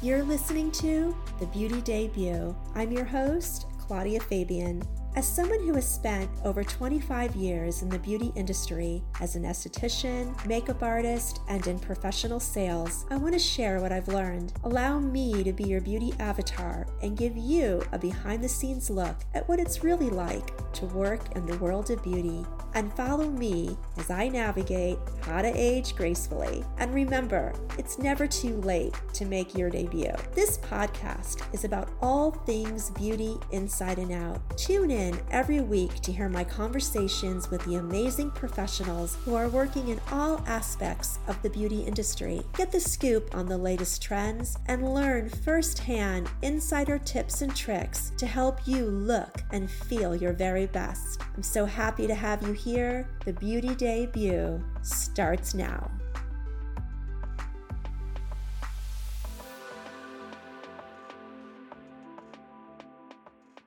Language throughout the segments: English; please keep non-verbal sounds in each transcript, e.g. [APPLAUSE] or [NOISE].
You're listening to The Beauty Debut. I'm your host, Claudia Fabian. As someone who has spent over 25 years in the beauty industry as an esthetician, makeup artist, and in professional sales, I want to share what I've learned. Allow me to be your beauty avatar and give you a behind the scenes look at what it's really like to work in the world of beauty. And follow me as I navigate how to age gracefully. And remember, it's never too late to make your debut. This podcast is about all things beauty inside and out. Tune in every week to hear my conversations with the amazing professionals who are working in all aspects of the beauty industry. Get the scoop on the latest trends and learn firsthand insider tips and tricks to help you look and feel your very best. I'm so happy to have you here. The Beauty Debut starts now.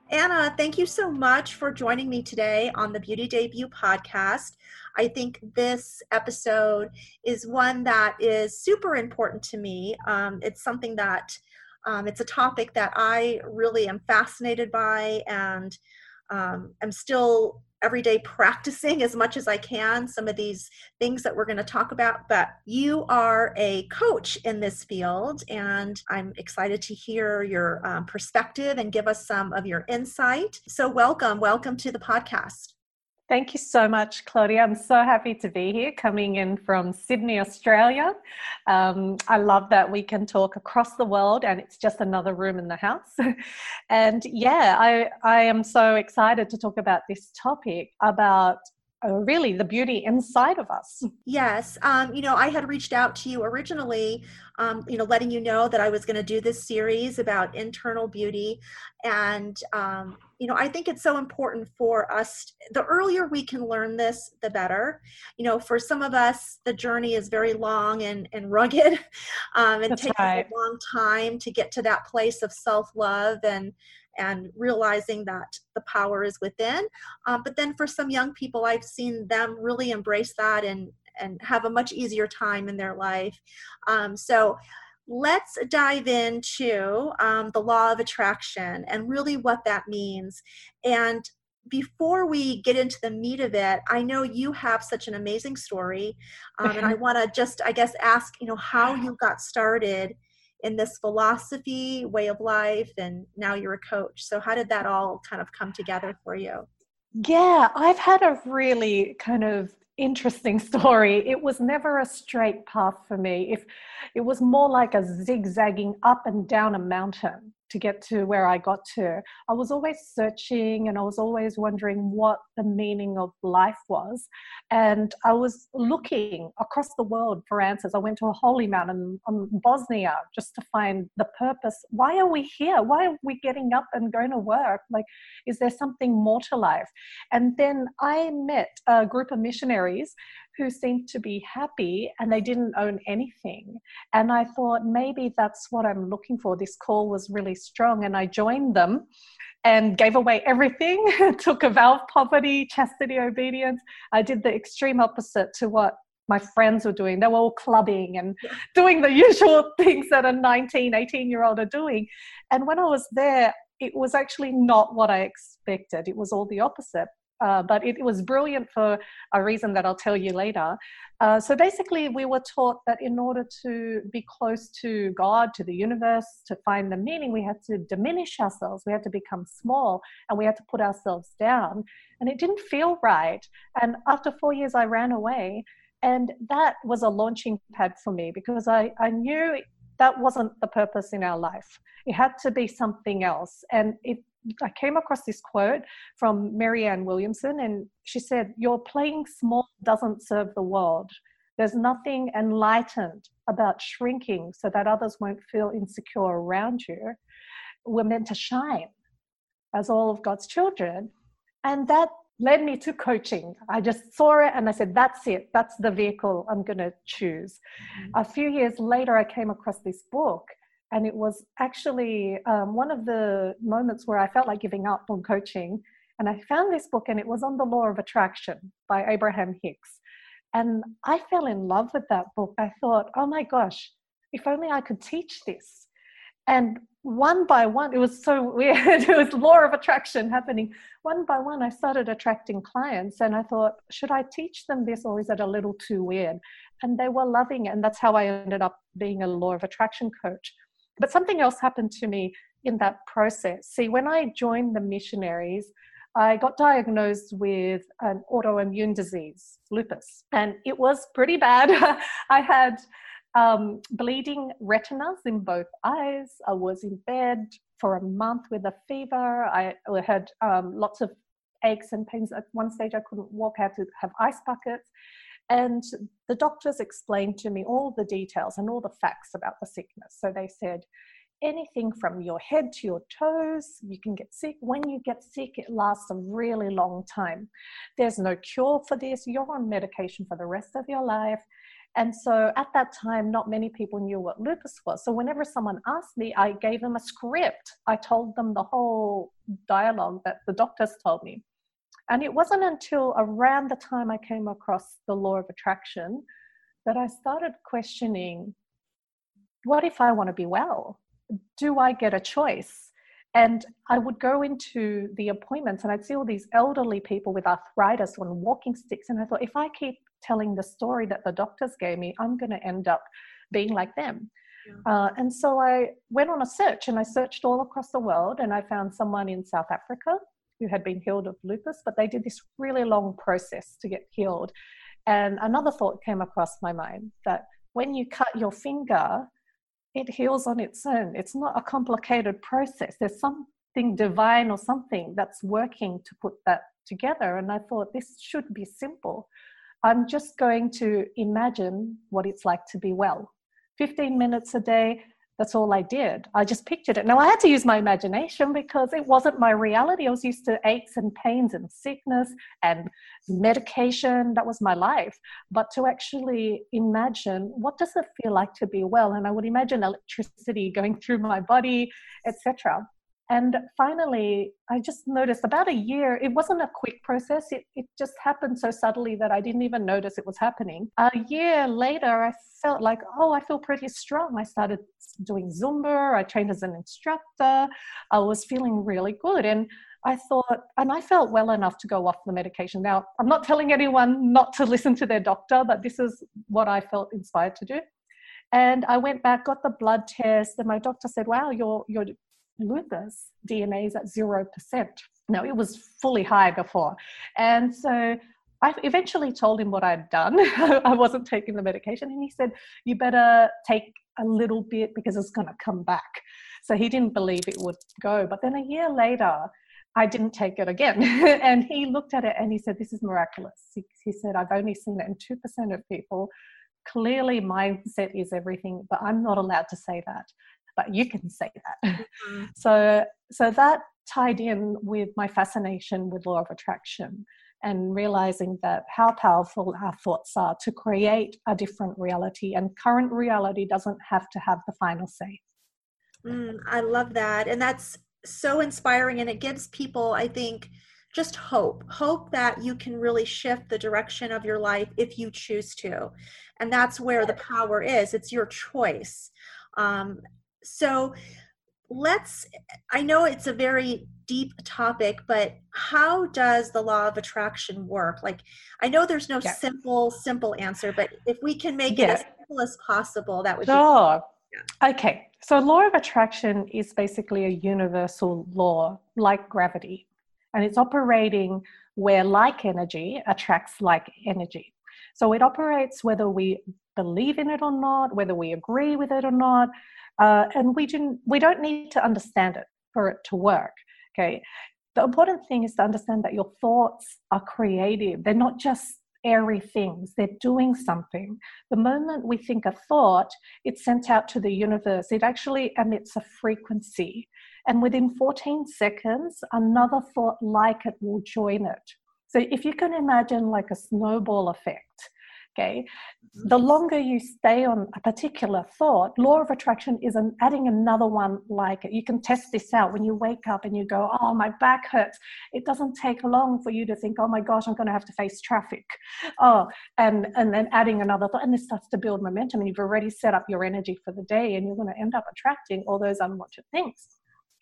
Anna, thank you so much for joining me today on the Beauty Debut podcast. I think this episode is one that is super important to me. Um, it's something that um, it's a topic that I really am fascinated by and um, I'm still every day practicing as much as I can some of these things that we're going to talk about. But you are a coach in this field, and I'm excited to hear your um, perspective and give us some of your insight. So, welcome, welcome to the podcast. Thank you so much, Claudia. I'm so happy to be here coming in from Sydney, Australia. Um, I love that we can talk across the world and it's just another room in the house. [LAUGHS] and yeah, I, I am so excited to talk about this topic about really the beauty inside of us. Yes. Um, you know, I had reached out to you originally, um, you know, letting you know that I was going to do this series about internal beauty. And, um, you know, I think it's so important for us. The earlier we can learn this, the better. You know, for some of us, the journey is very long and, and rugged. [LAUGHS] Um, and takes right. a long time to get to that place of self love and, and realizing that the power is within. Um, but then for some young people, I've seen them really embrace that and and have a much easier time in their life. Um, so let's dive into um, the law of attraction and really what that means. And before we get into the meat of it, I know you have such an amazing story, um, and I [LAUGHS] want to just, I guess, ask you know how you got started in this philosophy, way of life, and now you're a coach. So, how did that all kind of come together for you? Yeah, I've had a really kind of interesting [LAUGHS] story. It was never a straight path for me. If it was more like a zigzagging up and down a mountain to get to where I got to. I was always searching and I was always wondering what the meaning of life was. And I was looking across the world for answers. I went to a holy mountain in Bosnia just to find the purpose. Why are we here? Why are we getting up and going to work? Like, is there something more to life? And then I met a group of missionaries who seemed to be happy and they didn't own anything. And I thought maybe that's what I'm looking for. This call was really strong, and I joined them and gave away everything [LAUGHS] took a vow of poverty, chastity, obedience. I did the extreme opposite to what my friends were doing. They were all clubbing and [LAUGHS] doing the usual things that a 19, 18 year old are doing. And when I was there, it was actually not what I expected. It was all the opposite. Uh, but it, was brilliant for a reason that I'll tell you later. Uh, so basically, we were taught that in order to be close to God, to the universe, to find the meaning, we had to diminish ourselves, we had to become small, and we had to put ourselves down. And it didn't feel right. And after four years, I ran away. And that was a launching pad for me because I, I knew that wasn't the purpose in our life. It had to be something else. And it I came across this quote from Marianne Williamson, and she said, Your playing small doesn't serve the world. There's nothing enlightened about shrinking so that others won't feel insecure around you. We're meant to shine as all of God's children. And that led me to coaching. I just saw it and I said, That's it. That's the vehicle I'm going to choose. Mm-hmm. A few years later, I came across this book and it was actually um, one of the moments where I felt like giving up on coaching. And I found this book, and it was on the law of attraction by Abraham Hicks. And I fell in love with that book. I thought, oh my gosh, if only I could teach this. And one by one, it was so weird. [LAUGHS] it was law of attraction happening. One by one, I started attracting clients, and I thought, should I teach them this, or is it a little too weird? And they were loving it, and that's how I ended up being a law of attraction coach. But something else happened to me in that process. See, when I joined the missionaries, I got diagnosed with an autoimmune disease, lupus, and it was pretty bad. [LAUGHS] I had um, bleeding retinas in both eyes. I was in bed for a month with a fever. I had um, lots of aches and pains. At one stage, I couldn't walk. I had to have ice buckets. And the doctors explained to me all the details and all the facts about the sickness. So they said, anything from your head to your toes. You can get sick. When you get sick, it lasts a really long time. There's no cure for this. You're on medication for the rest of your life. And so at that time, not many people knew what lupus was. So whenever someone asked me, I gave them a script. I told them the whole dialogue that the doctors told me. And it wasn't until around the time I came across the law of attraction that I started questioning what if I want to be well? do I get a choice? And I would go into the appointments and I'd see all these elderly people with arthritis on walking sticks. And I thought, if I keep telling the story that the doctors gave me, I'm going to end up being like them. Yeah. Uh, and so I went on a search and I searched all across the world and I found someone in South Africa who had been healed of lupus, but they did this really long process to get healed. And another thought came across my mind that when you cut your finger, it heals on its own. It's not a complicated process. There's something divine or something that's working to put that together. And I thought this should be simple. I'm just going to imagine what it's like to be well. 15 minutes a day, that's all I did. I just pictured it. Now I had to use my imagination because it wasn't my reality. I was used to aches and pains and sickness and medication. That was my life. But to actually imagine what does it feel like to be well, and I would imagine electricity going through my body, etc. And finally, I just noticed about a year, it wasn't a quick process. It, it just happened so subtly that I didn't even notice it was happening. A year later, I felt like, oh, I feel pretty strong. I started doing Zumba, I trained as an instructor, I was feeling really good. And I thought, and I felt well enough to go off the medication. Now, I'm not telling anyone not to listen to their doctor, but this is what I felt inspired to do. And I went back, got the blood test, and my doctor said, "Wow, your your lupus DNA is at 0%. Now, it was fully high before. And so I eventually told him what I'd done. [LAUGHS] I wasn't taking the medication. And he said, You better take a little bit because it's going to come back. So he didn't believe it would go. But then a year later, I didn't take it again. [LAUGHS] and he looked at it and he said, This is miraculous. He, he said, I've only seen it in 2% of people. Clearly, mindset is everything, but I'm not allowed to say that but you can say that. Mm-hmm. So, so that tied in with my fascination with law of attraction and realizing that how powerful our thoughts are to create a different reality and current reality doesn't have to have the final say mm, i love that and that's so inspiring and it gives people i think just hope hope that you can really shift the direction of your life if you choose to and that's where the power is it's your choice um, so let's i know it's a very deep topic but how does the law of attraction work like i know there's no yeah. simple simple answer but if we can make yeah. it as simple as possible that would sure. be yeah. okay so law of attraction is basically a universal law like gravity and it's operating where like energy attracts like energy so it operates whether we believe in it or not whether we agree with it or not uh, and we we don't need to understand it for it to work okay? The important thing is to understand that your thoughts are creative. They're not just airy things. They're doing something. The moment we think a thought it's sent out to the universe. It actually emits a frequency. And within 14 seconds another thought like it will join it. So if you can imagine like a snowball effect Okay. Mm-hmm. The longer you stay on a particular thought, law of attraction is an, adding another one like it. You can test this out when you wake up and you go, Oh, my back hurts. It doesn't take long for you to think, Oh my gosh, I'm going to have to face traffic. Oh, and, and then adding another thought, and this starts to build momentum. And you've already set up your energy for the day, and you're going to end up attracting all those unwanted things.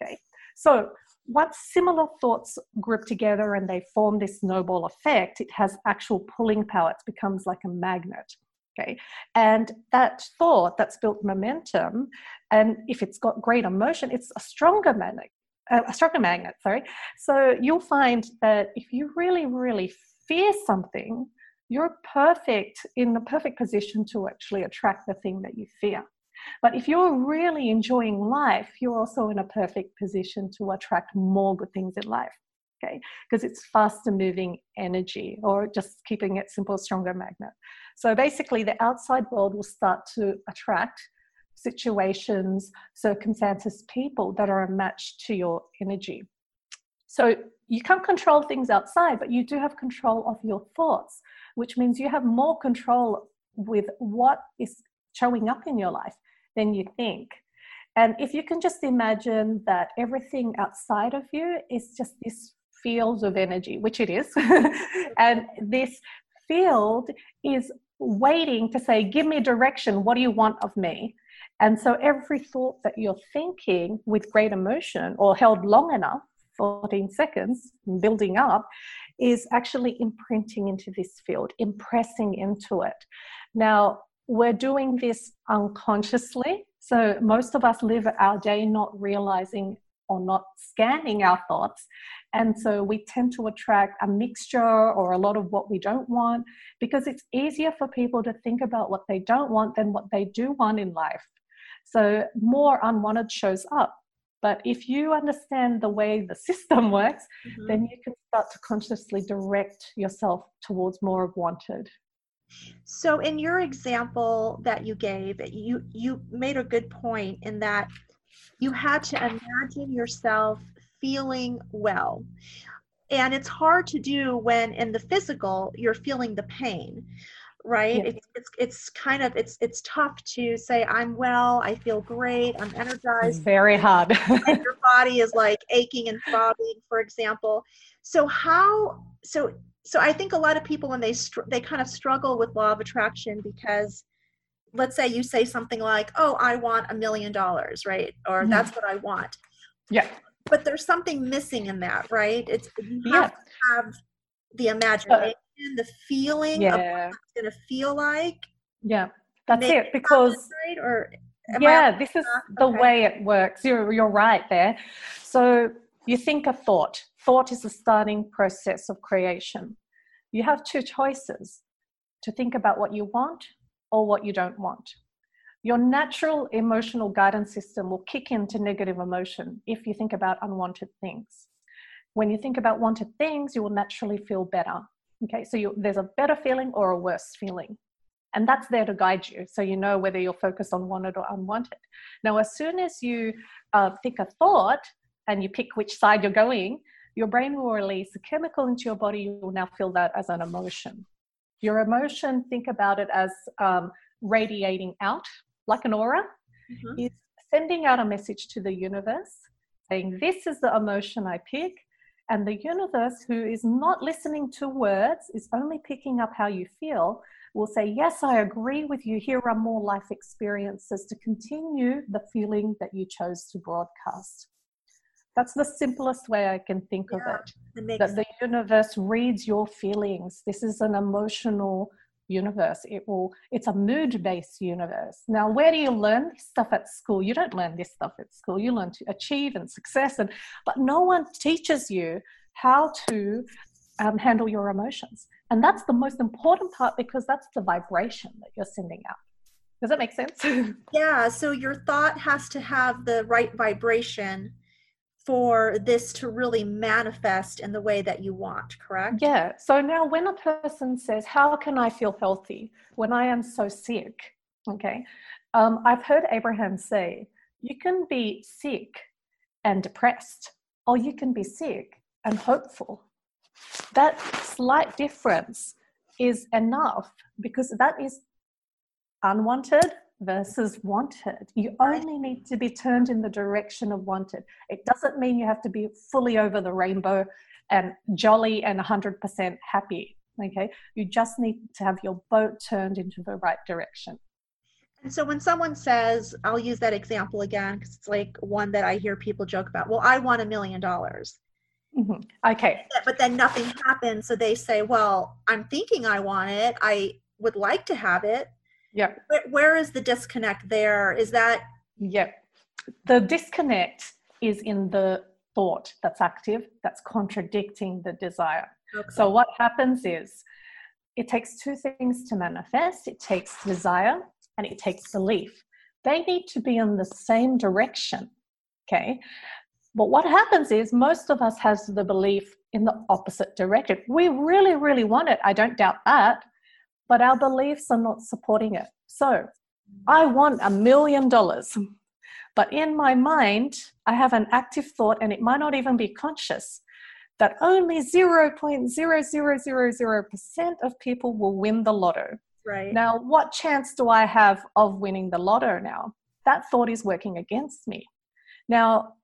Okay. So once similar thoughts group together and they form this snowball effect, it has actual pulling power. It becomes like a magnet. Okay. And that thought that's built momentum, and if it's got great emotion, it's a stronger magnet. Uh, a stronger magnet, sorry. So you'll find that if you really, really fear something, you're perfect in the perfect position to actually attract the thing that you fear. But if you're really enjoying life, you're also in a perfect position to attract more good things in life. Okay, because it's faster moving energy, or just keeping it simple, stronger magnet. So basically, the outside world will start to attract situations, circumstances, people that are a match to your energy. So you can't control things outside, but you do have control of your thoughts, which means you have more control with what is showing up in your life than you think. And if you can just imagine that everything outside of you is just this field of energy, which it is, [LAUGHS] and this field is waiting to say, Give me direction. What do you want of me? And so every thought that you're thinking with great emotion or held long enough, 14 seconds, building up, is actually imprinting into this field, impressing into it. Now, we're doing this unconsciously. So most of us live our day not realizing or not scanning our thoughts. And so we tend to attract a mixture or a lot of what we don't want because it's easier for people to think about what they don't want than what they do want in life. So more unwanted shows up. But if you understand the way the [LAUGHS] system works, mm-hmm. then you can start to consciously direct yourself towards more of wanted. So in your example that you gave, you you made a good point in that you had to imagine yourself feeling well. And it's hard to do when in the physical you're feeling the pain right yeah. it's, it's it's kind of it's it's tough to say i'm well i feel great i'm energized it's very hard [LAUGHS] and your body is like aching and throbbing for example so how so so I think a lot of people when they str- they kind of struggle with law of attraction because let's say you say something like, "Oh, I want a million dollars," right? Or mm-hmm. that's what I want. Yeah. But there's something missing in that, right? It's you have yeah. to have the imagination, uh, the feeling yeah. of what it's going to feel like. Yeah. That's it because right? or yeah, this is the way it works. You're you're right there. So you think a thought. Thought is the starting process of creation. You have two choices to think about what you want or what you don't want. Your natural emotional guidance system will kick into negative emotion if you think about unwanted things. When you think about wanted things, you will naturally feel better. Okay, so you, there's a better feeling or a worse feeling. And that's there to guide you so you know whether you're focused on wanted or unwanted. Now, as soon as you uh, think a thought and you pick which side you're going, your brain will release a chemical into your body. You will now feel that as an emotion. Your emotion, think about it as um, radiating out like an aura, mm-hmm. is sending out a message to the universe saying, This is the emotion I pick. And the universe, who is not listening to words, is only picking up how you feel, will say, Yes, I agree with you. Here are more life experiences to continue the feeling that you chose to broadcast. That's the simplest way I can think yeah, of it. it that the universe reads your feelings. This is an emotional universe. It will it's a mood-based universe. Now, where do you learn this stuff at school? You don't learn this stuff at school. You learn to achieve and success and but no one teaches you how to um, handle your emotions. And that's the most important part because that's the vibration that you're sending out. Does that make sense? [LAUGHS] yeah. So your thought has to have the right vibration for this to really manifest in the way that you want, correct? Yeah. So now when a person says, How can I feel healthy when I am so sick? Okay. Um, I've heard Abraham say, You can be sick and depressed, or you can be sick and hopeful. That slight difference is enough because that is unwanted versus wanted. You only need to be turned in the direction of wanted. It doesn't mean you have to be fully over the rainbow and jolly and 100% happy. Okay. You just need to have your boat turned into the right direction. And so when someone says, I'll use that example again because it's like one that I hear people joke about, well, I want a million dollars. Mm-hmm. Okay. But then nothing happens. So they say, well, I'm thinking I want it. I would like to have it. Yeah. Where, where is the disconnect there? Is that? Yeah. The disconnect is in the thought that's active, that's contradicting the desire. Okay. So what happens is it takes two things to manifest it takes desire and it takes belief. They need to be in the same direction. Okay. But what happens is most of us has the belief in the opposite direction. We really, really want it. I don't doubt that. But our beliefs are not supporting it. So I want a million dollars. But in my mind, I have an active thought, and it might not even be conscious, that only 0.0000% of people will win the lotto. Right. Now, what chance do I have of winning the lotto now? That thought is working against me. Now,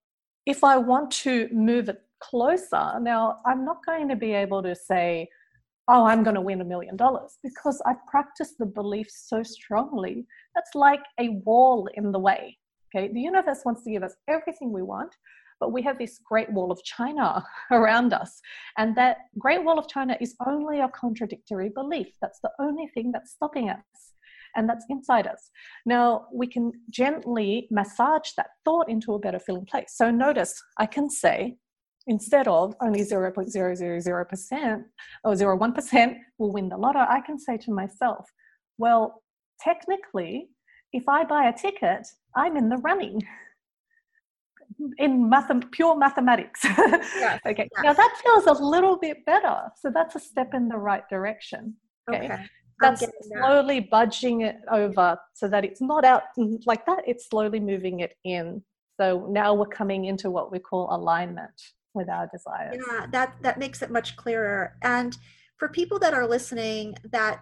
if I want to move it closer, now I'm not going to be able to say, oh, I'm going to win a million dollars because I've practiced the belief so strongly. That's like a wall in the way. Okay, the universe wants to give us everything we want, but we have this great wall of China [LAUGHS] around us. And that great wall of China is only a contradictory belief. That's the only thing that's stopping us. And that's inside us. Now, we can gently massage that thought into a better feeling place. So, notice I can say, instead of only 0.000% or 0.1% will win the lotto, I can say to myself, well, technically, if I buy a ticket, I'm in the running in math- pure mathematics. Yes, [LAUGHS] okay. Yes. Now that feels a little bit better. So that's a step in the right direction. Okay. okay. That's slowly that. budging it over so that it's not out mm-hmm, like that. It's slowly moving it in. So now we're coming into what we call alignment with our desires. Yeah, that that makes it much clearer. And for people that are listening that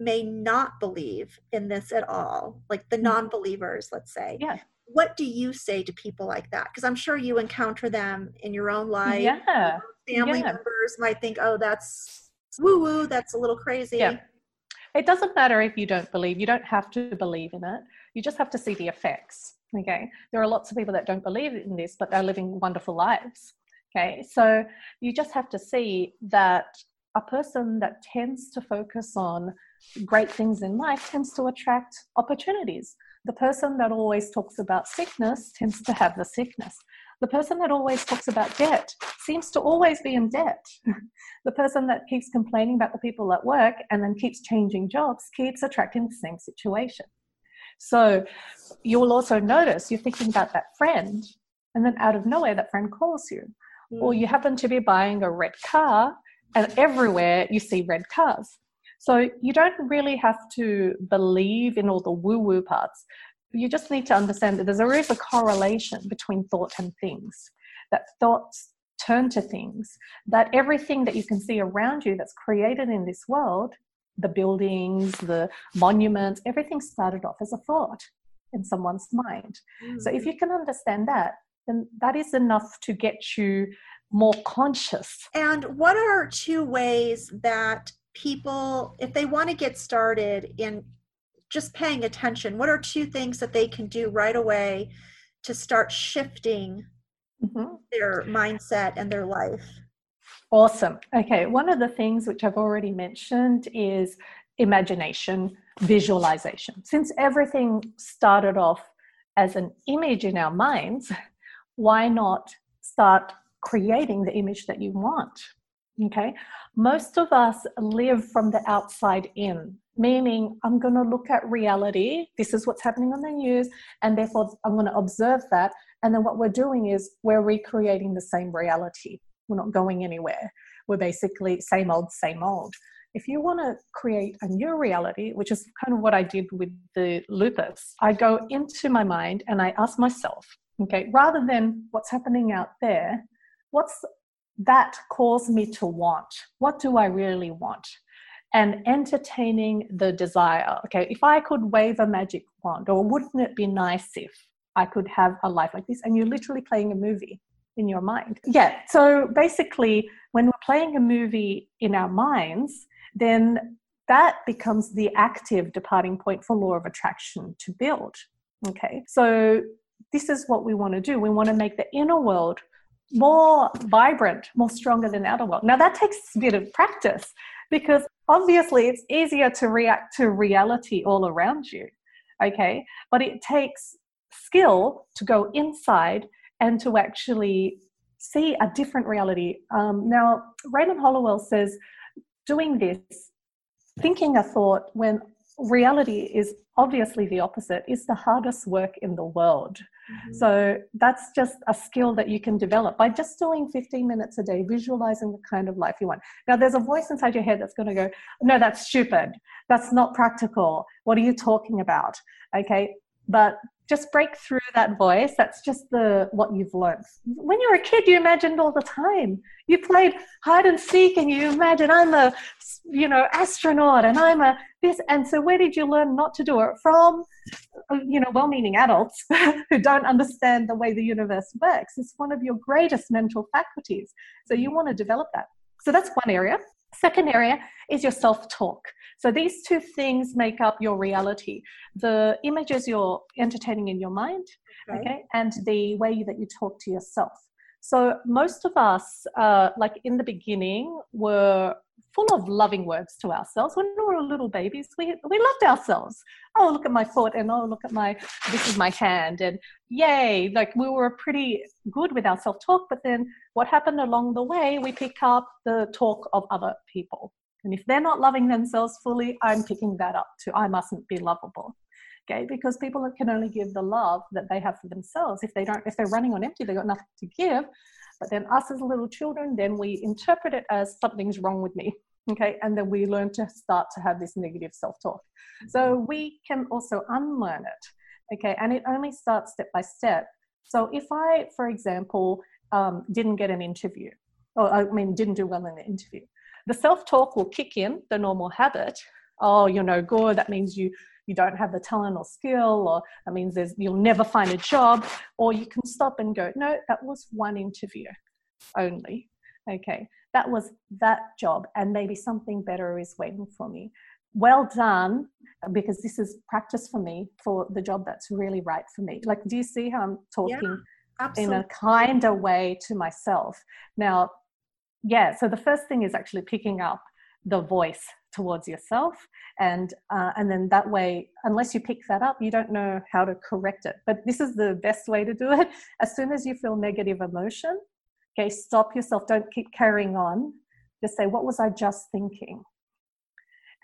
may not believe in this at all, like the mm-hmm. non-believers, let's say. Yeah what do you say to people like that because i'm sure you encounter them in your own life yeah family yeah. members might think oh that's woo woo that's a little crazy yeah it doesn't matter if you don't believe you don't have to believe in it you just have to see the effects okay there are lots of people that don't believe in this but they're living wonderful lives okay so you just have to see that a person that tends to focus on great things in life tends to attract opportunities the person that always talks about sickness tends to have the sickness. The person that always talks about debt seems to always be in debt. [LAUGHS] the person that keeps complaining about the people at work and then keeps changing jobs keeps attracting the same situation. So you'll also notice you're thinking about that friend, and then out of nowhere, that friend calls you. Mm. Or you happen to be buying a red car, and everywhere you see red cars. So you don't really have to believe in all the woo woo parts. You just need to understand that there is a correlation between thought and things, that thoughts turn to things, that everything that you can see around you that's created in this world, the buildings, the monuments, everything started off as a thought in someone's mind. Mm-hmm. So if mm. you can understand that, then that is enough to get you more conscious. And what are two ways that people, if they want to get started in just paying attention, what are two things that they can do right away to start shifting mm-hmm. their mindset and their life? Awesome. Okay, one of the things which I've already mentioned is imagination, visualization. Since everything started off as an image in our minds, why not start creating the image that you want? Okay, most of us live from the outside in, meaning I'm going to look at reality. This is what's happening on the news, and therefore I'm going to observe that. And then what we're doing is we're recreating the same reality. We're not going anywhere. We're basically same old, same old. If you want to create a new reality, which is kind of what I did with the lupus, I go into my mind and I ask myself, okay, rather than what's happening out there, what's that caused me to want? What do I really want? and entertaining the desire. Okay, if I could wave a magic wand, or wouldn't it be nice if I could have a life like this? And you're literally playing a movie in your mind. Yeah, so basically, when we're playing a movie in our minds, then that becomes the active departing point for law of attraction to build. Okay, so this is what we want to do. We want to make the inner world more vibrant, more stronger than the outer world. Now, that takes a bit of practice because obviously it's easier to react to reality all around you. Okay, but it takes skill to go inside and to actually see a different reality. Um, now, Raymond Holliwell says doing this, thinking a thought when reality is obviously the opposite, is the hardest work in the world. Mm-hmm. So that's just a skill that you can develop by just doing 15 minutes a day, visualizing the kind of life you want. Now, there's a voice inside your head that's going to go, No, that's stupid. That's not practical. What are you talking about? Okay. But just break through that voice. That's just the what you've learned. When you were a kid you imagined all the time. You played hide and seek and you imagine i'm a you know astronaut and i'm a this. And so where did you learn not to do it? From you know well-meaning adults [LAUGHS] who don't understand the way the universe works. It's one of your greatest mental faculties. So you want to develop that. So that's one area second area is your self-talk. So these two things make up your reality. The images you're entertaining in your mind, okay, okay and the way that you talk to yourself. So most of us, uh, like in the beginning, were full of loving words to ourselves. When we were little babies, we, we loved ourselves. Oh, look at my foot, and oh, look at my, this is my hand, and yay. Like we were pretty good with our self talk, but then what happened along the way, we pick up the talk of other people. And if they're not loving themselves fully, I'm picking that up too. I mustn't be lovable. Okay, because people can only give the love that they have for themselves. If they don't, if they're running on empty, they've got nothing to give. But then us as little children, then we interpret it as something's wrong with me. Okay, and then we learn to start to have this negative self-talk. So we can also unlearn it. Okay, and it only starts step by step. So if I, for example, um, didn't get an interview, or I mean, didn't do well in the interview, the self-talk will kick in the normal habit oh you're no good that means you you don't have the talent or skill or that means there's you'll never find a job or you can stop and go no that was one interview only. Okay that was that job and maybe something better is waiting for me. Well done because this is practice for me for the job that's really right for me. Like do you see how i'm talking yeah, in a kinder way to myself? Now yeah, so the first thing is actually picking up the voice towards yourself. And uh, and then that way unless you pick that up you don't know how to correct it. But this is the best way to do it. [LAUGHS] As soon as you feel negative emotion okay stop yourself. Don't keep carrying on. Just say what was i just thinking?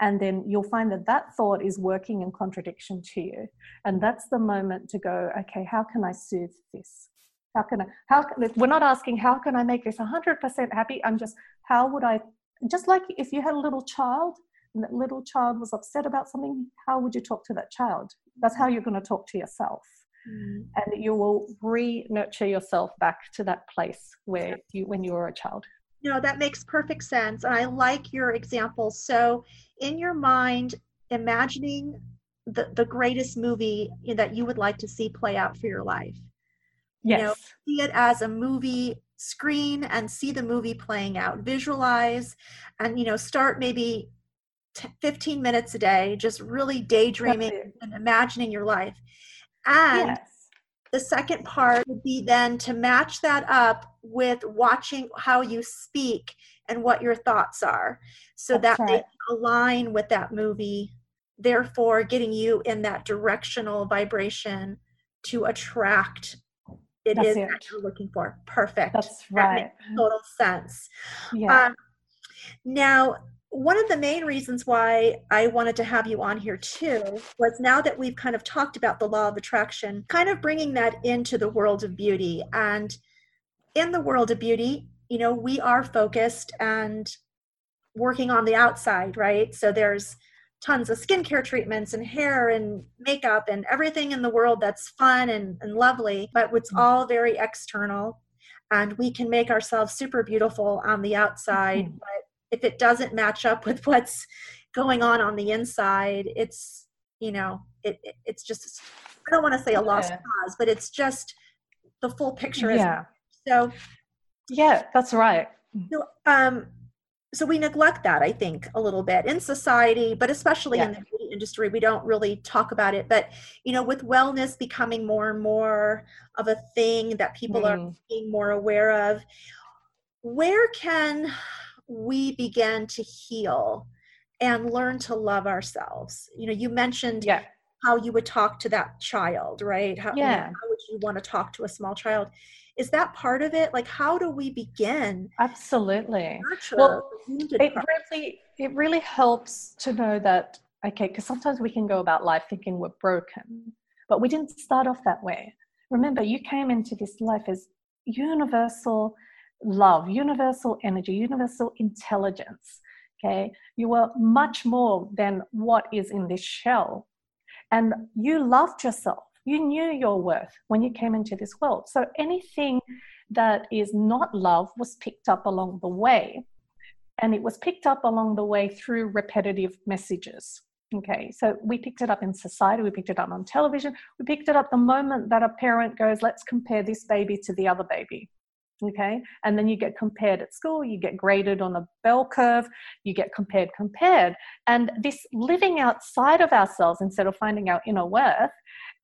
And then you'll find that that thought is working in contradiction to you. And that's the moment to go okay how can i soothe this? How can I, how, we're not asking, how can I make this 100% happy? I'm just, how would I, just like if you had a little child and that little child was upset about something, how would you talk to that child? That's how you're going to talk to yourself. Mm. And you will re nurture yourself back to that place where you, when you were a child. No, that makes perfect sense. And I like your example. So, in your mind, imagining the, the greatest movie that you would like to see play out for your life Yes. You know, see it as a movie screen and see the movie playing out. Visualize and, you know, start maybe t- 15 minutes a day, just really daydreaming and imagining your life. And yes. the second part would be then to match that up with watching how you speak and what your thoughts are so That's that right. they align with that movie, therefore getting you in that directional vibration to attract it That's is it. that you're looking for. Perfect. That's right. That total sense. Yeah. Um, now, one of the main reasons why I wanted to have you on here too was now that we've kind of talked about the law of attraction, kind of bringing that into the world of beauty. And in the world of beauty, you know, we are focused and working on the outside, right? So there's tons of skincare treatments and hair and makeup and everything in the world that's fun and, and lovely, but it's mm-hmm. all very external. And we can make ourselves super beautiful on the outside, mm-hmm. but if it doesn't match up with [LAUGHS] what's going on on the inside it's you know it, it it's just i don't want to say a lost yeah. cause but it's just the full picture yeah so yeah that's right so, um so we neglect that i think a little bit in society but especially yeah. in the beauty industry we don't really talk about it but you know with wellness becoming more and more of a thing that people mm. are being more aware of where can we begin to heal and learn to love ourselves you know you mentioned yeah. how you would talk to that child right how, yeah. You know, how would you want to talk to a small child is that part of it? Like how do we begin absolutely. Well it really it really helps to know that okay because sometimes we can go about life thinking we're broken but we didn't start off that way. Remember you came into this life as universal love universal energy universal intelligence okay? You were much more than what is in this shell and you loved yourself you knew your worth when you came into this world. So anything that is not love was picked up along the way. And it was picked up along the way through repetitive messages. Okay, so we picked it up in society, we picked it up on television, we picked it up the moment that a parent goes, let's compare this baby to the other baby. Okay, and then you get compared at school, you get graded on a bell curve, you get compared, compared. And this living outside of ourselves instead of finding our inner worth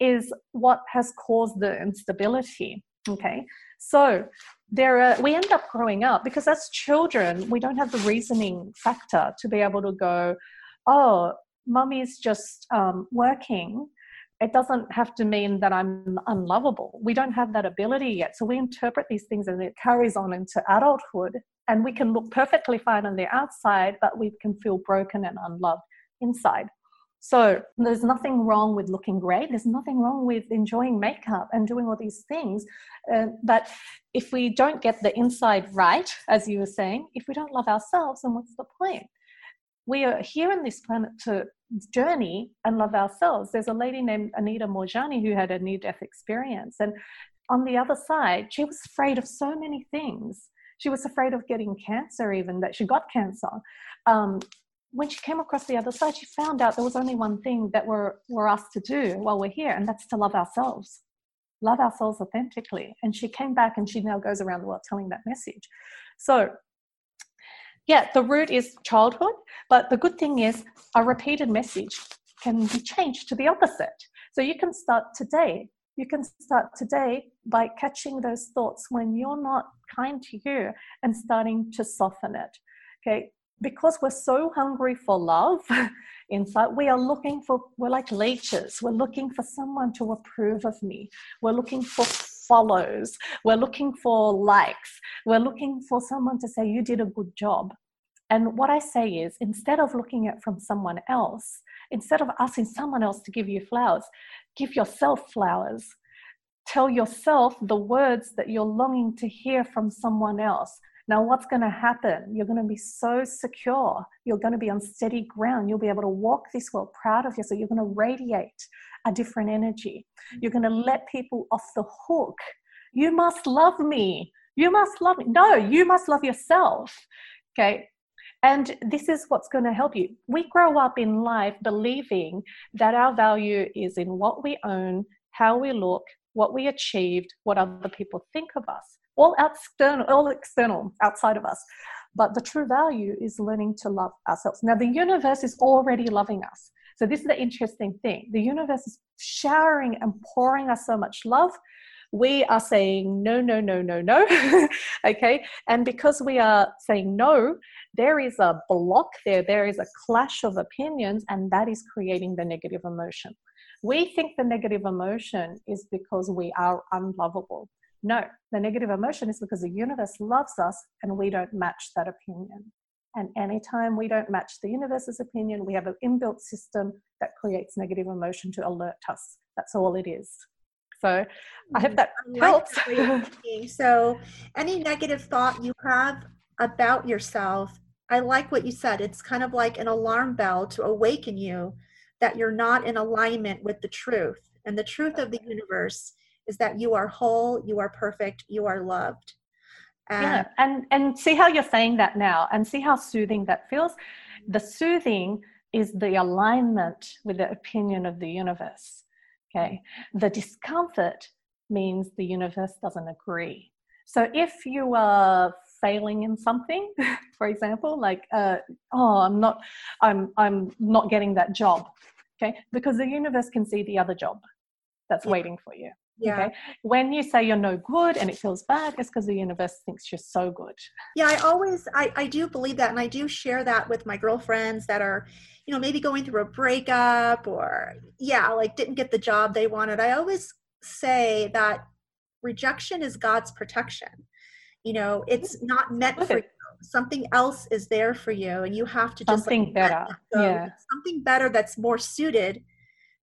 is what has caused the instability. Okay, so there are, we end up growing up because as children we don't have the reasoning factor to be able to go, oh, mummy's just um, working. It doesn't have to mean that I'm unlovable. We don't have that ability yet. So we interpret these things and it carries on into adulthood. And we can look perfectly fine on the outside, but we can feel broken and unloved inside. So there's nothing wrong with looking great. There's nothing wrong with enjoying makeup and doing all these things. Uh, but if we don't get the inside right, as you were saying, if we don't love ourselves, then what's the point? We are here on this planet to journey and love ourselves. There's a lady named Anita Moorjani who had a near death experience. And on the other side, she was afraid of so many things. She was afraid of getting cancer, even that she got cancer. Um, when she came across the other side, she found out there was only one thing that we're, we're asked to do while we're here, and that's to love ourselves. Love ourselves authentically. And she came back and she now goes around the world telling that message. So, yeah, the root is childhood, but the good thing is a repeated message can be changed to the opposite. So you can start today. You can start today by catching those thoughts when you're not kind to you and starting to soften it. Okay, because we're so hungry for love [LAUGHS] inside we are looking for we're like leeches. We're looking for someone to approve of me. We're looking for follows. We're looking for likes. We're looking for someone to say you did a good job. And what i say is instead of looking at from someone else instead of asking someone else to give you flowers give yourself flowers. Tell yourself the words that you're longing to hear from someone else now, what's going to happen? You're going to be so secure. You're going to be on steady ground. You'll be able to walk this world proud of yourself. You're going to radiate a different energy. Mm. You're going to let people off the hook. You must love me. You must love me. No, you must love yourself. Okay. And this is what's going to help you. We grow up in life believing that our value is in what we own, how we look, what we achieved, what other people think of us all external, all external outside of us. But the true value is learning to love ourselves. Now, the universe is already loving us. So, this is the interesting thing. The universe is showering and pouring us so much love. We are saying no, no, no, no, no. [LAUGHS] okay. And because we are saying no, there is a block there, there is a clash of opinions, and that is creating the negative emotion. We think the negative emotion is because we are unlovable. No, the negative emotion is because the universe loves us and we don't match that opinion. And anytime we don't match the universe's opinion, we have an inbuilt system that creates negative emotion to alert us. That's all it is. So I hope mm, that helps. [LAUGHS] so, any negative thought you have about yourself, I like what you said. It's kind of like an alarm bell to awaken you that you're not in alignment with the truth. And the truth of the universe is that you are whole, you are perfect, you are loved. And yeah, and and see how you're saying that now, and see how soothing that feels. The soothing is the alignment with the opinion of the universe. Okay, the discomfort means the universe doesn't agree. So if you are failing in something, [LAUGHS] for example, like uh, oh, I'm not, I'm I'm not getting that job, okay, because the universe can see the other job that's yeah. waiting for you. Yeah. Okay. When you say you're no good and it feels bad, it's because the universe thinks you're so good. Yeah, I always I, I do believe that and I do share that with my girlfriends that are, you know, maybe going through a breakup or yeah, like didn't get the job they wanted. I always say that rejection is God's protection. You know, it's not meant for you. Something else is there for you and you have to just something like, better. Yeah. Something better that's more suited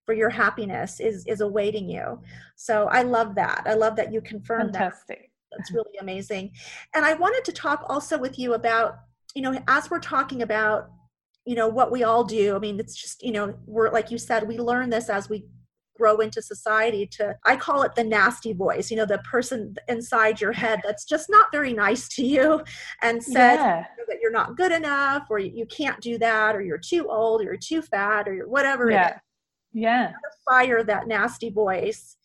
for your happiness is is awaiting you. So i love that. I love that you confirmed Fantastic. that that's really amazing. And i wanted to talk also with you about you know as we're talking about you know what we all do i mean it's just you know we're like you said we learn this as we grow into society to i call it the nasty voice you know the person inside your head that's just not very nice to you and says yeah. that you're not good enough or you can't do that or you're too old or you're too fat or you're whatever yeah yeah. Fire that nasty voice.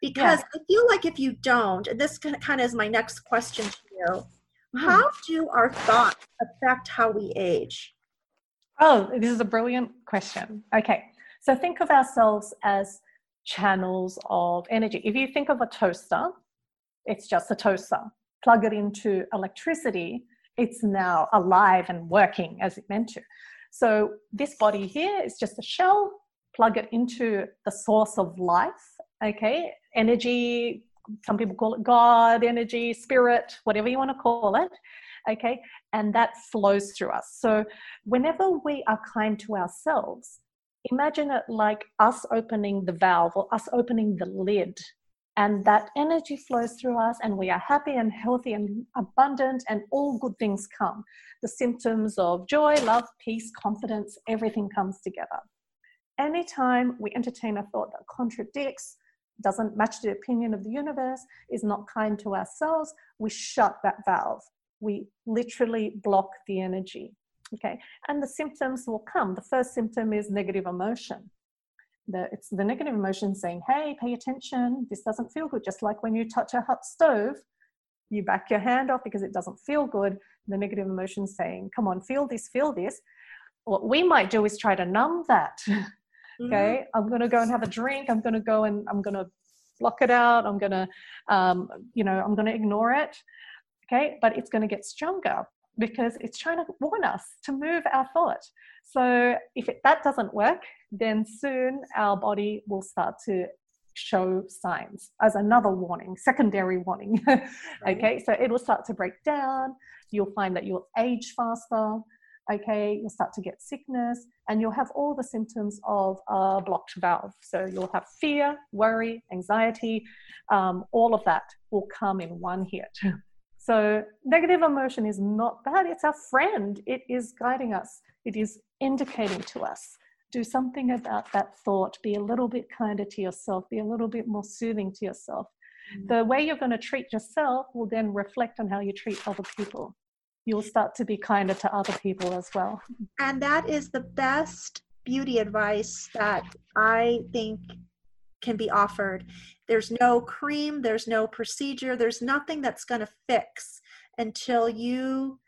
Because yeah. i feel like if you don't and this kind of is my next question to you hmm. how do our thoughts affect how we age? Oh this is a brilliant question. Okay. So think of ourselves as channels of energy. If you think of a toaster it's just a toaster. Plug it into electricity it's now alive and working as it meant to. So this body here is just a shell plug it into the source of life, okay? Energy, some people call it God, energy, spirit, whatever you want to call it, okay? And that flows through us. So whenever we are kind to ourselves, imagine it like us opening the valve or us opening the lid and that energy flows through us and we are happy and healthy and abundant and all good things come the symptoms of joy love peace confidence everything comes together anytime we entertain a thought that contradicts, doesn't match the opinion of the universe, is not kind to ourselves, we shut that valve. We literally block the energy. Okay, and the symptoms will come. The first symptom is negative emotion. The, it's the negative emotion saying, hey, pay attention, this doesn't feel good. Just like when you touch a hot stove, you back your hand off because it doesn't feel good. The negative emotion saying, come on, feel this, feel this. What we might do is try to numb that. [LAUGHS] Okay, mm-hmm. I'm going to go and have a drink. I'm going to go and I'm going to block it out. I'm going to, um, you know, I'm going to ignore it. Okay, but it's going to get stronger because it's trying to warn us to move our thought. So if it, that doesn't work, then soon our body will start to show signs as another warning, secondary warning. [LAUGHS] okay, so it will start to break down. You'll find that you'll age faster okay, you'll start to get sickness, and you'll have all the symptoms of a blocked valve. So you'll have fear, worry, anxiety, um, all of that will come in one hit. [LAUGHS] So negative emotion is not bad, it's our friend. It is guiding us, it is indicating to us. Do something about that thought. Be a little bit kinder to yourself. Be a little bit more soothing to yourself. Mm-hmm. The way you're going to treat yourself will then reflect on how you treat other people you'll start to be kinder to other people as well. And that is the best beauty advice that I think can be offered. There's no cream, there's no procedure, there's nothing that's going to fix until you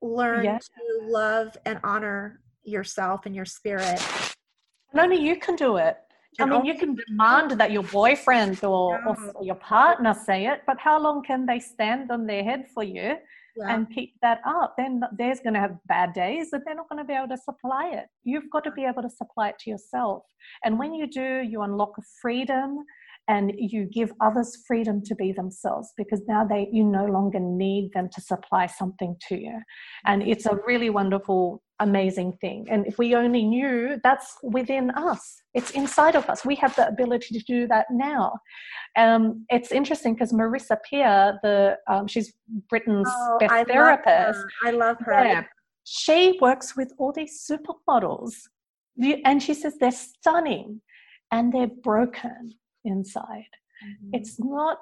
learn yeah. to love and honor yourself and your spirit. And only you can do it. I mean, you can demand that your boyfriend or, or, your partner say it, but how long can they stand on their head for you yeah. and keep that up, then there's going to have bad days and they're not going to be able to supply it. You've got to be able to supply it to yourself. And when you do, you unlock freedom and you give others freedom to be themselves because now they you no longer need them to supply something to you and it's a really wonderful amazing thing. And if we only knew that's within us. It's inside of us. We have the ability to do that now. Um, it's interesting because marisa peer the um, she's britain's oh, best I therapist. love i love her. Yeah, she works with all these supermodels. And she says they're stunning and they're broken inside. Mm-hmm. It's not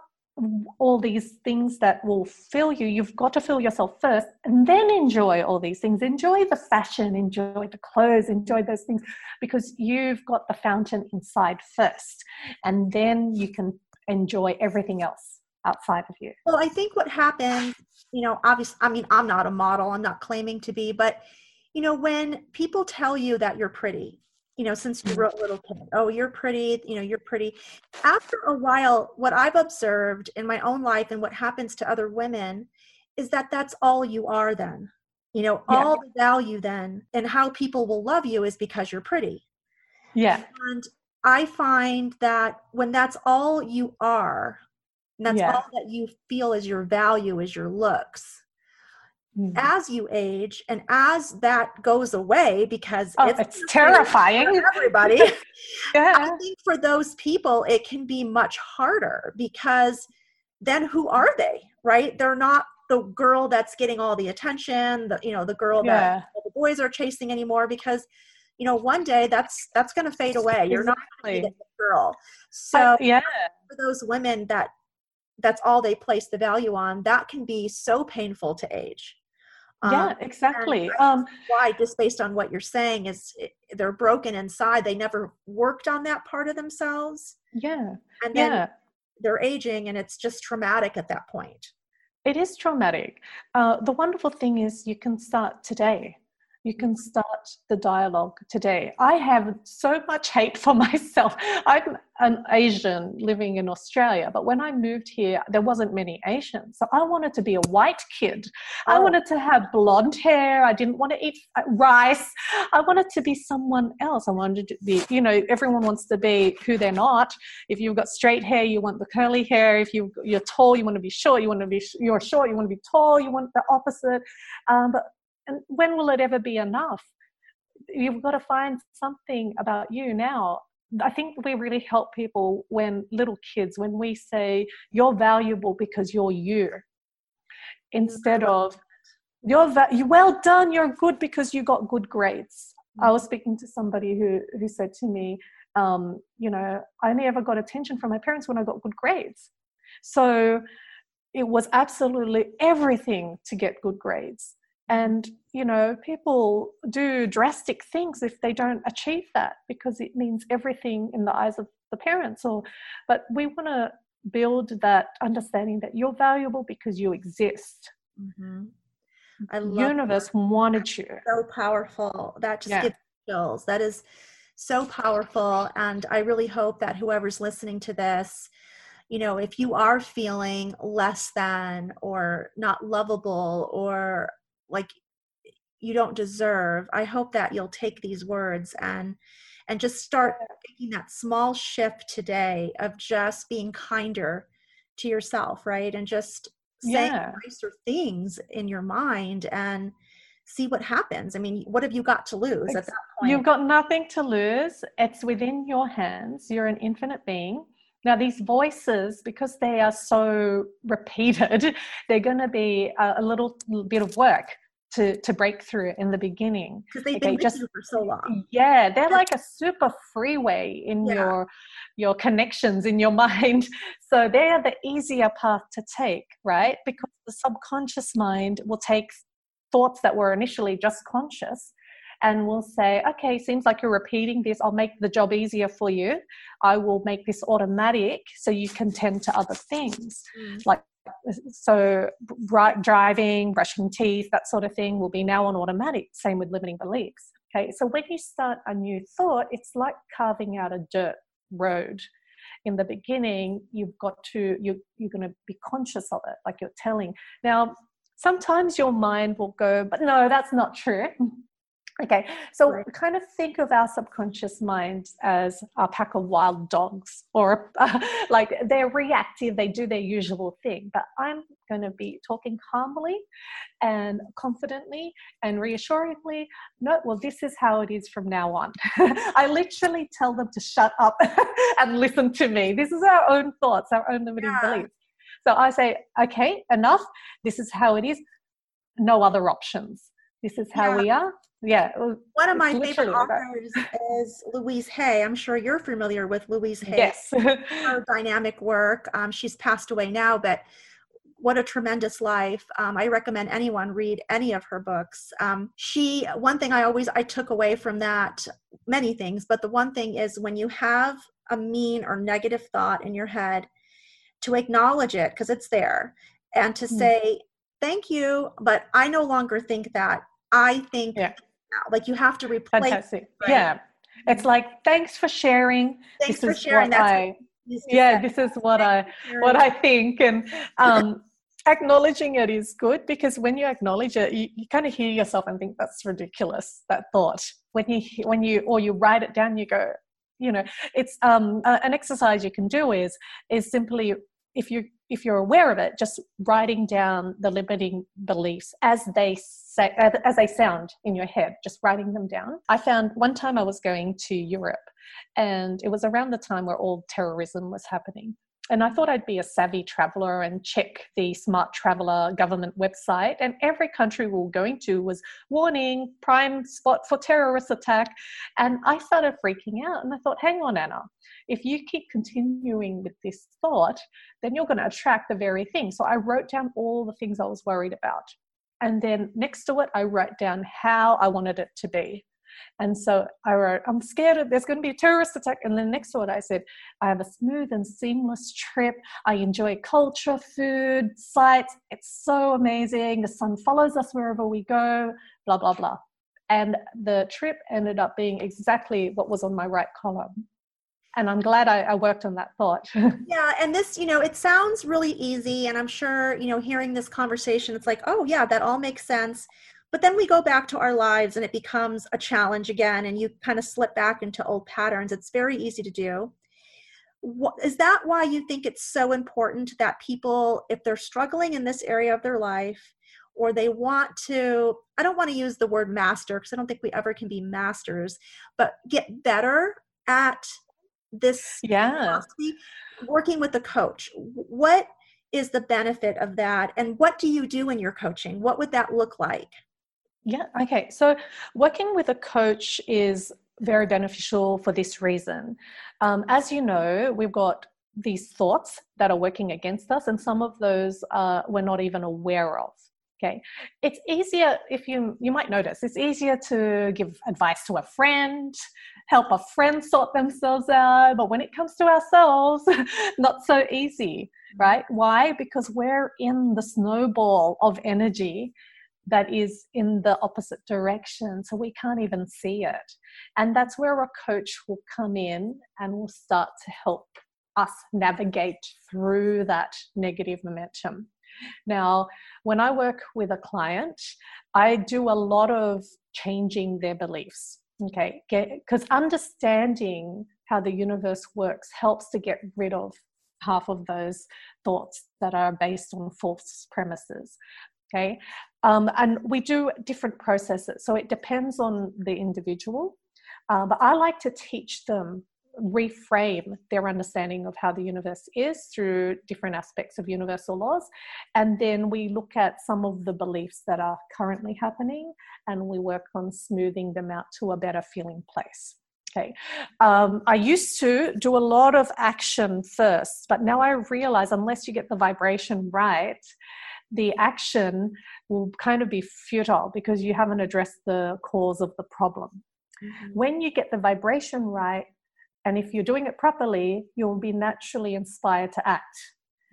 all these things that will fill you. You've got to fill yourself first and then enjoy all these things. Enjoy the fashion, enjoy the clothes, enjoy those things because you've got the fountain inside first. And then you can enjoy everything else outside of you. Well, I think what happens, you know, obviously, I mean, I'm not a model, I'm not claiming to be, but, you know, when people tell you that you're pretty, you know, since you mm. were a little kid, oh, you're pretty, you know, you're pretty. After a while, what I've observed in my own life and what happens to other women is that that's all you are then. You know, yeah. all the value then and how people will love you is because you're pretty. Yeah. And I find that when that's all you are, and that's yeah. all that you feel is your value is your looks mm-hmm. as you age and as that goes away because oh, it's, it's terrifying everybody [LAUGHS] yeah. i think for those people it can be much harder because then who are they right they're not the girl that's getting all the attention the you know the girl yeah. that the boys are chasing anymore because you know one day that's that's going to fade away you're exactly. not the girl so yeah for those women that that's all they place the value on that can be so painful to age yeah, um, exactly. Um, why, just based on what you're saying, is they're broken inside. They never worked on that part of themselves. Yeah. And then yeah. they're aging, and it's just traumatic at that point. It is traumatic. Uh, the wonderful thing is you can start today you can start the dialogue today. I have so much hate for [LAUGHS] myself. I'm an Asian living in Australia, but when I moved here, there wasn't many Asians. So I wanted to be a white kid. Oh. I wanted to have blonde hair. I didn't want to eat uh, rice. I wanted to be someone else. I wanted to be, you know, everyone wants to be who they're not. If you've got straight hair, you want the curly hair. If you, you're tall, you want to be short. You want to be, you're short, you want to be tall. You want the opposite. Um, but and when will it ever be enough? You've got to find something about you now. I think we really help people when little kids, when we say you're valuable because you're you, instead of you're va- you well done, you're good because you got good grades. I was speaking to somebody who who said to me, um, you know, I only ever got attention from my parents when I got good grades. So it was absolutely everything to get good grades and you know people do drastic things if they don't achieve that because it means everything in the eyes of the parents or but we want to build that understanding that you're valuable because you exist mm-hmm. I love universe that. wanted you so powerful that just yeah. gives chills that is so powerful and i really hope that whoever's listening to this you know if you are feeling less than or not lovable or like you don't deserve i hope that you'll take these words and and just start making that small shift today of just being kinder to yourself right and just saying yeah. nicer things in your mind and see what happens. I mean what have you got to lose at that point? you've got nothing to lose it's within your hands you're an infinite being now, these voices, because they are so repeated, [LAUGHS] they're going to be a, a little bit of work to to break through in the beginning. Because they've okay, been just for so long. Yeah they're like a super freeway in yeah. your your connections in your [LAUGHS] mind. So they are the easier path to take right? Because the subconscious mind will take thoughts that were initially just conscious and we'll say, okay, seems like you're repeating this. I'll make the job easier for you. I will make this automatic so you can tend to other things mm. like so driving brushing teeth that sort of thing will be now on automatic same with limiting beliefs okay so when you start a new thought it's like carving out a dirt road in the beginning you've got to you, you're going to be conscious of it like you're telling now sometimes your mind will go but no that's not true [LAUGHS] Okay, so right. kind of think of our subconscious mind as a pack of wild dogs, or uh, [LAUGHS] like they're reactive, they do their usual thing. But I'm going to be talking calmly and confidently and reassuringly. No, well, this is how it is from now on. [LAUGHS] I literally tell them to shut up [LAUGHS] and listen to me. This is our own thoughts, our own limiting yeah. beliefs. So I say, okay, enough. This is how it is. No other options. This is how yeah. we are yeah one of my favorite authors is louise hay. I'm sure you're familiar with louise hay. Yes. Her dynamic work um, she's passed away now but what a tremendous life. Um, i recommend anyone read any of her books. Um, she one thing i always i took away from that many things but the one thing is when you have a mean or negative thought in your head to acknowledge it because it's there and to mm. say thank you but i no longer think that. I think yeah. Like you have to replace Fantastic. Right? yeah. It's like thanks for sharing. Thanks this for sharing. that's I, yeah this is what i what i think. And [LAUGHS] um acknowledging it is good because when you acknowledge it you, you kind of hear yourself and think that's ridiculous that thought. When you when you or you write it down you go you know it's um uh, an exercise you can do is is simply if you if you're aware of it just writing down the limiting beliefs as they say as they sound in your head just writing them down. I found one time i was going to europe and it was around the time where all terrorism was happening and I thought I'd be a savvy traveler and check the Smart Traveler government website. And every country we were going to was warning, prime spot for terrorist attack. And I started freaking out. And I thought, hang on, Anna, if you keep continuing with this thought, then you're going to attract the very thing. So I wrote down all the things I was worried about. And then next to it, I wrote down how I wanted it to be. And so I wrote, I'm scared of, there's going to be a terrorist attack. And then next to it, I said, I have a smooth and seamless trip. I enjoy culture, food, sights. It's so amazing. The sun follows us wherever we go, blah, blah, blah. And the trip ended up being exactly what was on my right column and i'm glad I, I, worked on that thought [LAUGHS] yeah and this you know it sounds really easy and i'm sure you know hearing this conversation it's like oh yeah that all makes sense but then we go back to our lives and it becomes a challenge again, and you kind of slip back into old patterns. It's very easy to do. Is that why you think it's so important that people, if they're struggling in this area of their life, or they want to, I don't want to use the word master because I don't think we ever can be masters, but get better at this yeah working with a coach what is the benefit of that and what do you do in your coaching what would that look like yeah, okay. So working with a coach is very beneficial for this reason. Um, as you know, we've got these thoughts that are working against us, and some of those uh, we're not even aware of. Okay, it's easier if you you might notice it's easier to give advice to a friend, help a friend sort themselves out, but when it comes to ourselves, [LAUGHS] not so easy, right? Why? Because we're in the snowball of energy that is in the opposite direction. So we can't even see it. And that's where a coach will come in and will start to help us navigate through that negative momentum. Now, when I work with a client, I do a lot of changing their beliefs. Okay, because understanding how the universe works helps to get rid of half of those thoughts that are based on false premises. Okay, um, and we do different processes, so it depends on the individual. Uh, but I like to teach them reframe their understanding of how the universe is through different aspects of universal laws. And then we look at some of the beliefs that are currently happening and we work on smoothing them out to a better feeling place. Okay. Um, I used to do a lot of action first, but now I realize unless you get the vibration right, the action will kind of be futile because you haven't addressed the cause of the problem. Mm-hmm. When you get the vibration right, and if you're doing it properly, you'll be naturally inspired to act.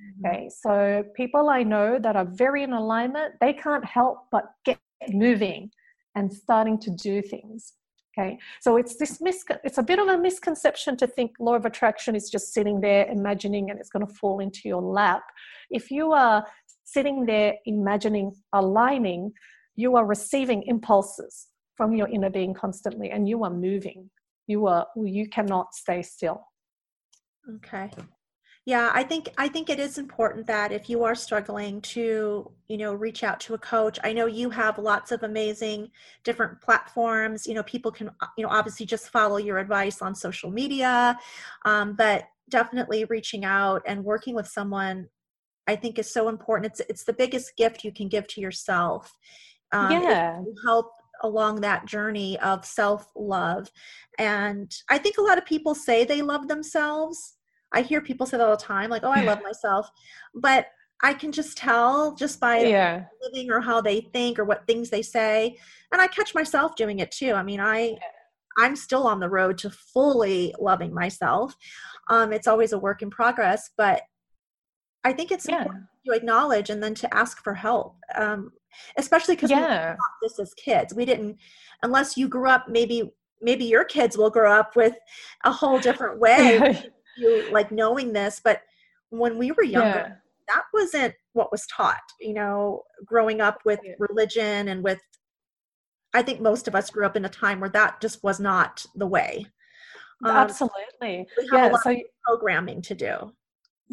Mm-hmm. Okay, so people I know that are very in alignment, they can't help but get moving and starting to do things. Okay, so it's this mis- it's a bit of a misconception to think law of attraction is just sitting there imagining and it's going to fall into your lap. If you are sitting there imagining aligning, you are receiving impulses from your inner being constantly and you are moving. You are you cannot stay still. Okay. Yeah, I think I think it is important that if you are struggling to, you know, reach out to a coach. I know you have lots of amazing different platforms. You know, people can, you know, obviously just follow your advice on social media, um, but definitely reaching out and working with someone I think is so important. It's it's the biggest gift you can give to yourself. Um, yeah, help along that journey of self love. And I think a lot of people say they love themselves. I hear people say that all the time, like, oh, I love [LAUGHS] myself. But I can just tell just by yeah. living or how they think or what things they say. And I catch myself doing it too. I mean, I I'm still on the road to fully loving myself. Um, it's always a work in progress, but I think it's yeah. important to acknowledge and then to ask for help. Um, especially because yeah. we this as kids. We didn't, unless you grew up, maybe maybe your kids will grow up with a whole different [LAUGHS] way, you like knowing this. But when we were younger, yeah. that wasn't what was taught. You know, growing up with religion and with, I think most of us grew up in a time where that just was not the way. Um, Absolutely. yeah. so programming to do.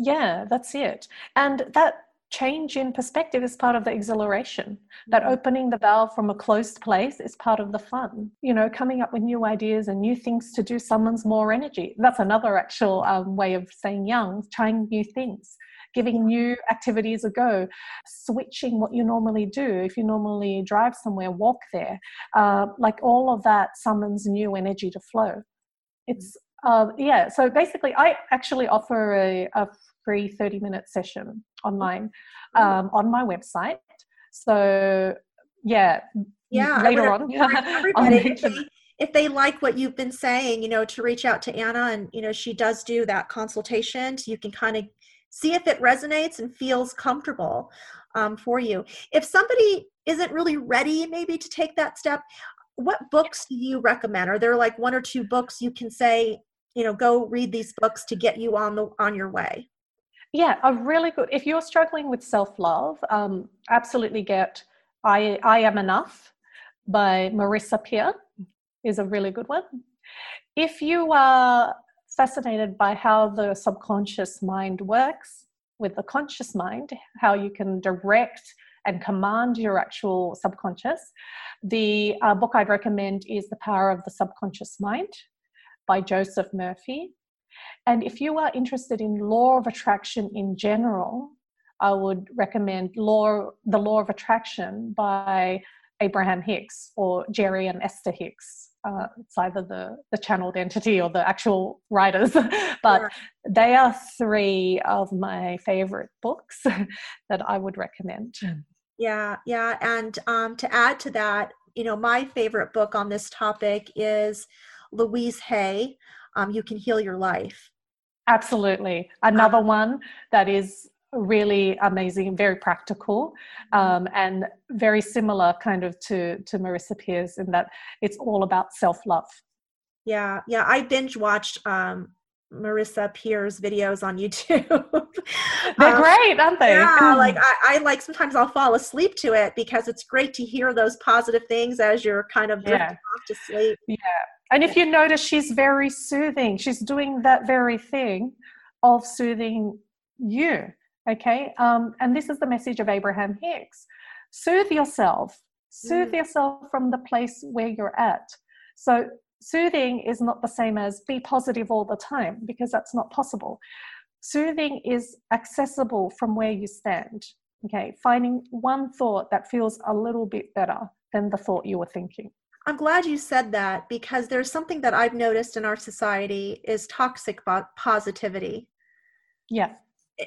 Yeah, that's it. And that change in perspective is part of the exhilaration. That mm-hmm. opening the valve from a closed place is part of the fun. You know, coming up with new ideas and new things to do summons more energy. That's another actual um, way of saying young, trying new things. Giving new activities a go, switching what you normally do. If you normally drive somewhere, walk there. Uh, like all of that summons new energy to flow. It's uh, yeah, so basically, I actually offer a, a free 30 minute session online um, on my website. So, yeah, yeah, later on, [LAUGHS] everybody, if, they, if they like what you've been saying, you know, to reach out to Anna, and you know, she does do that consultation, so you can kind of see if it resonates and feels comfortable um, for you. If somebody isn't really ready, maybe to take that step, what books do you recommend? Are there like one or two books you can say, you know, go read these books to get you on the on your way? Yeah, a really good. If you're struggling with self love, um, absolutely get "I I Am Enough" by Marisa Peer is a really good one. If you are fascinated by how the subconscious mind works with the conscious mind, how you can direct and command your actual subconscious, the uh, book I'd recommend is The Power of the Subconscious Mind by Joseph Murphy. And if you are interested in law of attraction in general, I would recommend law, The Law of Attraction by Abraham Hicks or Jerry and Esther Hicks. Uh, it's either the, the channeled entity or the actual writers, [LAUGHS] but sure. they are three of my favorite books [LAUGHS] that I would recommend. Yeah, yeah. And um, to add to that, you know, my favorite book on this topic is Louise Hay, um, You Can Heal Your Life. Absolutely. Another um, one that is really amazing, very practical, um, and very similar kind of to, to Marisa Peer's in that it's all about self love. Yeah, yeah. I binge watched um, Marisa Peer's videos on YouTube. [LAUGHS] They're um, great, aren't they? Yeah, like I, I, like sometimes I'll fall asleep to it because it's great to hear those positive things as you're kind of drifting yeah. off to sleep. Yeah, and if you notice, she's very soothing. She's doing that very thing of soothing you. Okay. Um, and this is the message of Abraham Hicks soothe yourself, soothe mm. yourself from the place where you're at. So, soothing is not the same as be positive all the time because that's not possible. Soothing is accessible from where you stand. Okay. Finding one thought that feels a little bit better than the thought you were thinking. I'm glad you said that because there's something that I've noticed in our society is toxic positivity. Yeah.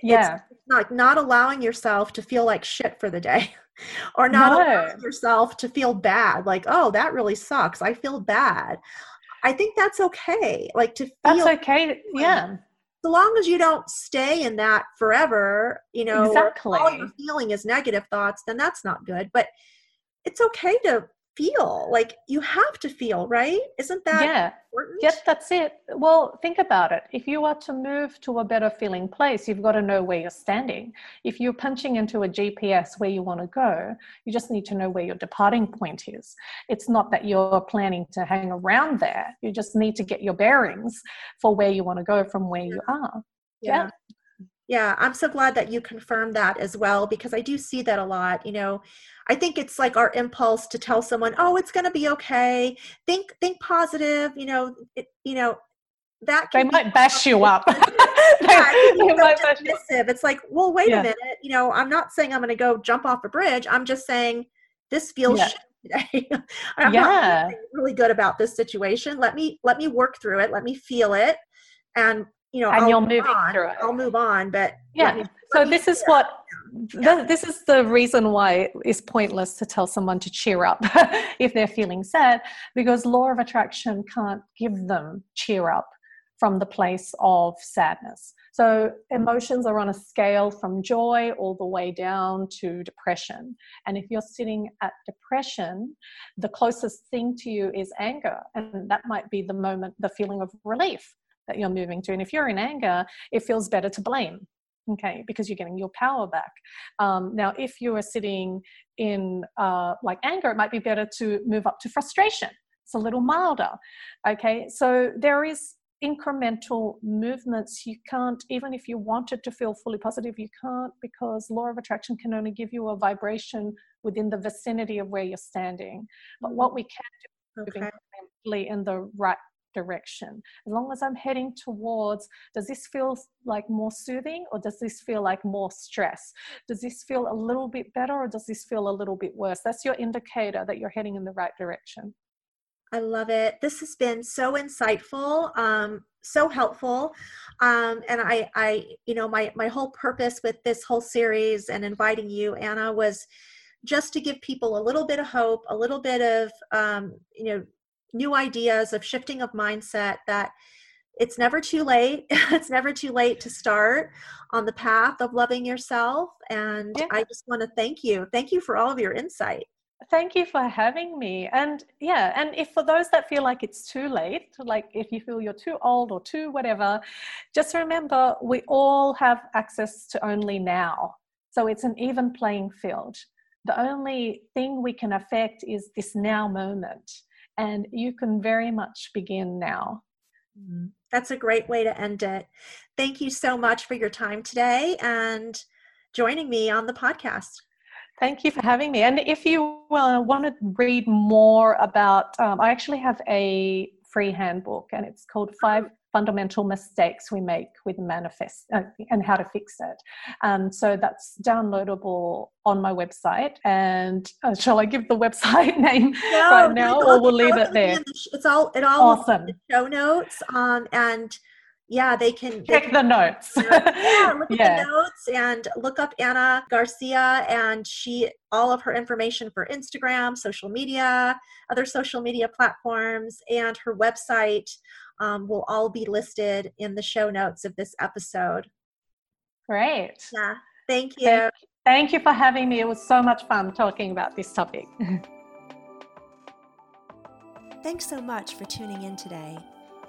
Yeah. It's like not allowing yourself to feel like shit for the day [LAUGHS] or not no. allowing yourself to feel bad. Like, oh, that really sucks. I feel bad. I think that's okay. Like to feel That's okay. Yeah. So long as you don't stay in that forever, you know, exactly. all you're feeling is negative thoughts, then that's not good. But it's okay to feel like you have to feel right? Isn't that yeah. important? yes that's it. Well think about it. If you are to move to a better feeling place you've got to know where you're standing. If you're punching into a gps where you want to go you just need to know where your departing point is. It's not that you're planning to hang around there. You just need to get your bearings for where you want to go from where you are. Yeah. yeah. Yeah, I'm so glad that you confirmed that as well because I do see that a lot. You know, I think it's like our impulse to tell someone, "Oh, it's going to be okay. Think think positive." You know, it, you know that they might bash you up. [LAUGHS] [LAUGHS] yeah. It's like, well, wait yeah. a minute. You know, I'm not saying I'm going to go jump off a bridge. I'm just saying this feels yeah. today. [LAUGHS] I'm yeah. really good about this situation. Let me let me work through it. Let me feel it, and you know, and I'll you're moving on. through it. I'll move on, but yeah. Me, so this is what yeah. this is the reason why it's pointless to tell someone to cheer up [LAUGHS] if they're feeling sad, because law of attraction can't give them cheer up from the place of sadness. So emotions are on a scale from joy all the way down to depression. And if you're sitting at depression, the closest thing to you is anger. And that might be the moment, the feeling of relief that you're moving to. And if you're in anger, it feels better to blame. Okay, because you're getting your power back. Um, now, if you are sitting in uh, like anger, it might be better to move up to frustration. It's a little milder. Okay, so there is incremental movements you can't even if you wanted to feel fully positive you can't because law of attraction can only give you a vibration within the vicinity of where you're standing but what mm. we can do is okay. moving in the right direction as long as i'm heading towards does this feel like more soothing or does this feel like more stress does this feel a little bit better or does this feel a little bit worse that's your indicator that you're heading in the right direction I love it. This has been so insightful, um, so helpful. Um, and I, I, you know, my, my whole purpose with this whole series and inviting you, Anna, was just to give people a little bit of hope, a little bit of, um, you know, new ideas of shifting of mindset that it's never too late. [LAUGHS] it's never too late to start on the path of loving yourself. And yeah. I just want to thank you. Thank you for all of your insight. Thank you for having me. And yeah, and if for those that feel like it's too late, like if you feel you're too old or too whatever, just remember we all have access to only now. So it's an even playing field. The only thing we can affect is this now moment. And you can very much begin now. Mm-hmm. That's a great way to end it. Thank you so much for your time today and joining me on the podcast. Thank you for having me. And if you uh, want to read more about, um, I actually have a free handbook and it's called Five Fundamental Mistakes We Make with Manifest uh, and How to Fix It. Um, so that's downloadable on my website. And uh, shall I give the [LAUGHS] website name no, right now or we'll leave it there? It's all, it all awesome. show notes. Um, and yeah, they can check they can, the notes. yeah, [LAUGHS] look at yeah. the notes and look up Anna Garcia and she all of her information for Instagram, social media, other social media platforms, and her website um, will all be listed in the show notes of this episode. Great. Yeah. Thank you. Thank, thank you for having me. It was so much fun talking about this topic. [LAUGHS] Thanks so much for tuning in today.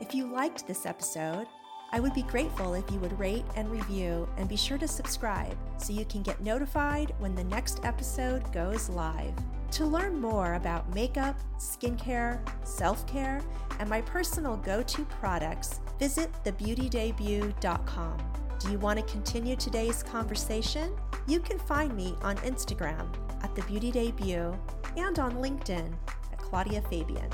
If you liked this episode, I would be grateful if you would rate and review and be sure to subscribe so you can get notified when the next episode goes live. To learn more about makeup, skincare, self care, and my personal go to products, visit thebeautydebut.com. Do you want to continue today's conversation? You can find me on Instagram at The Beauty Debut and on LinkedIn at Claudia Fabian.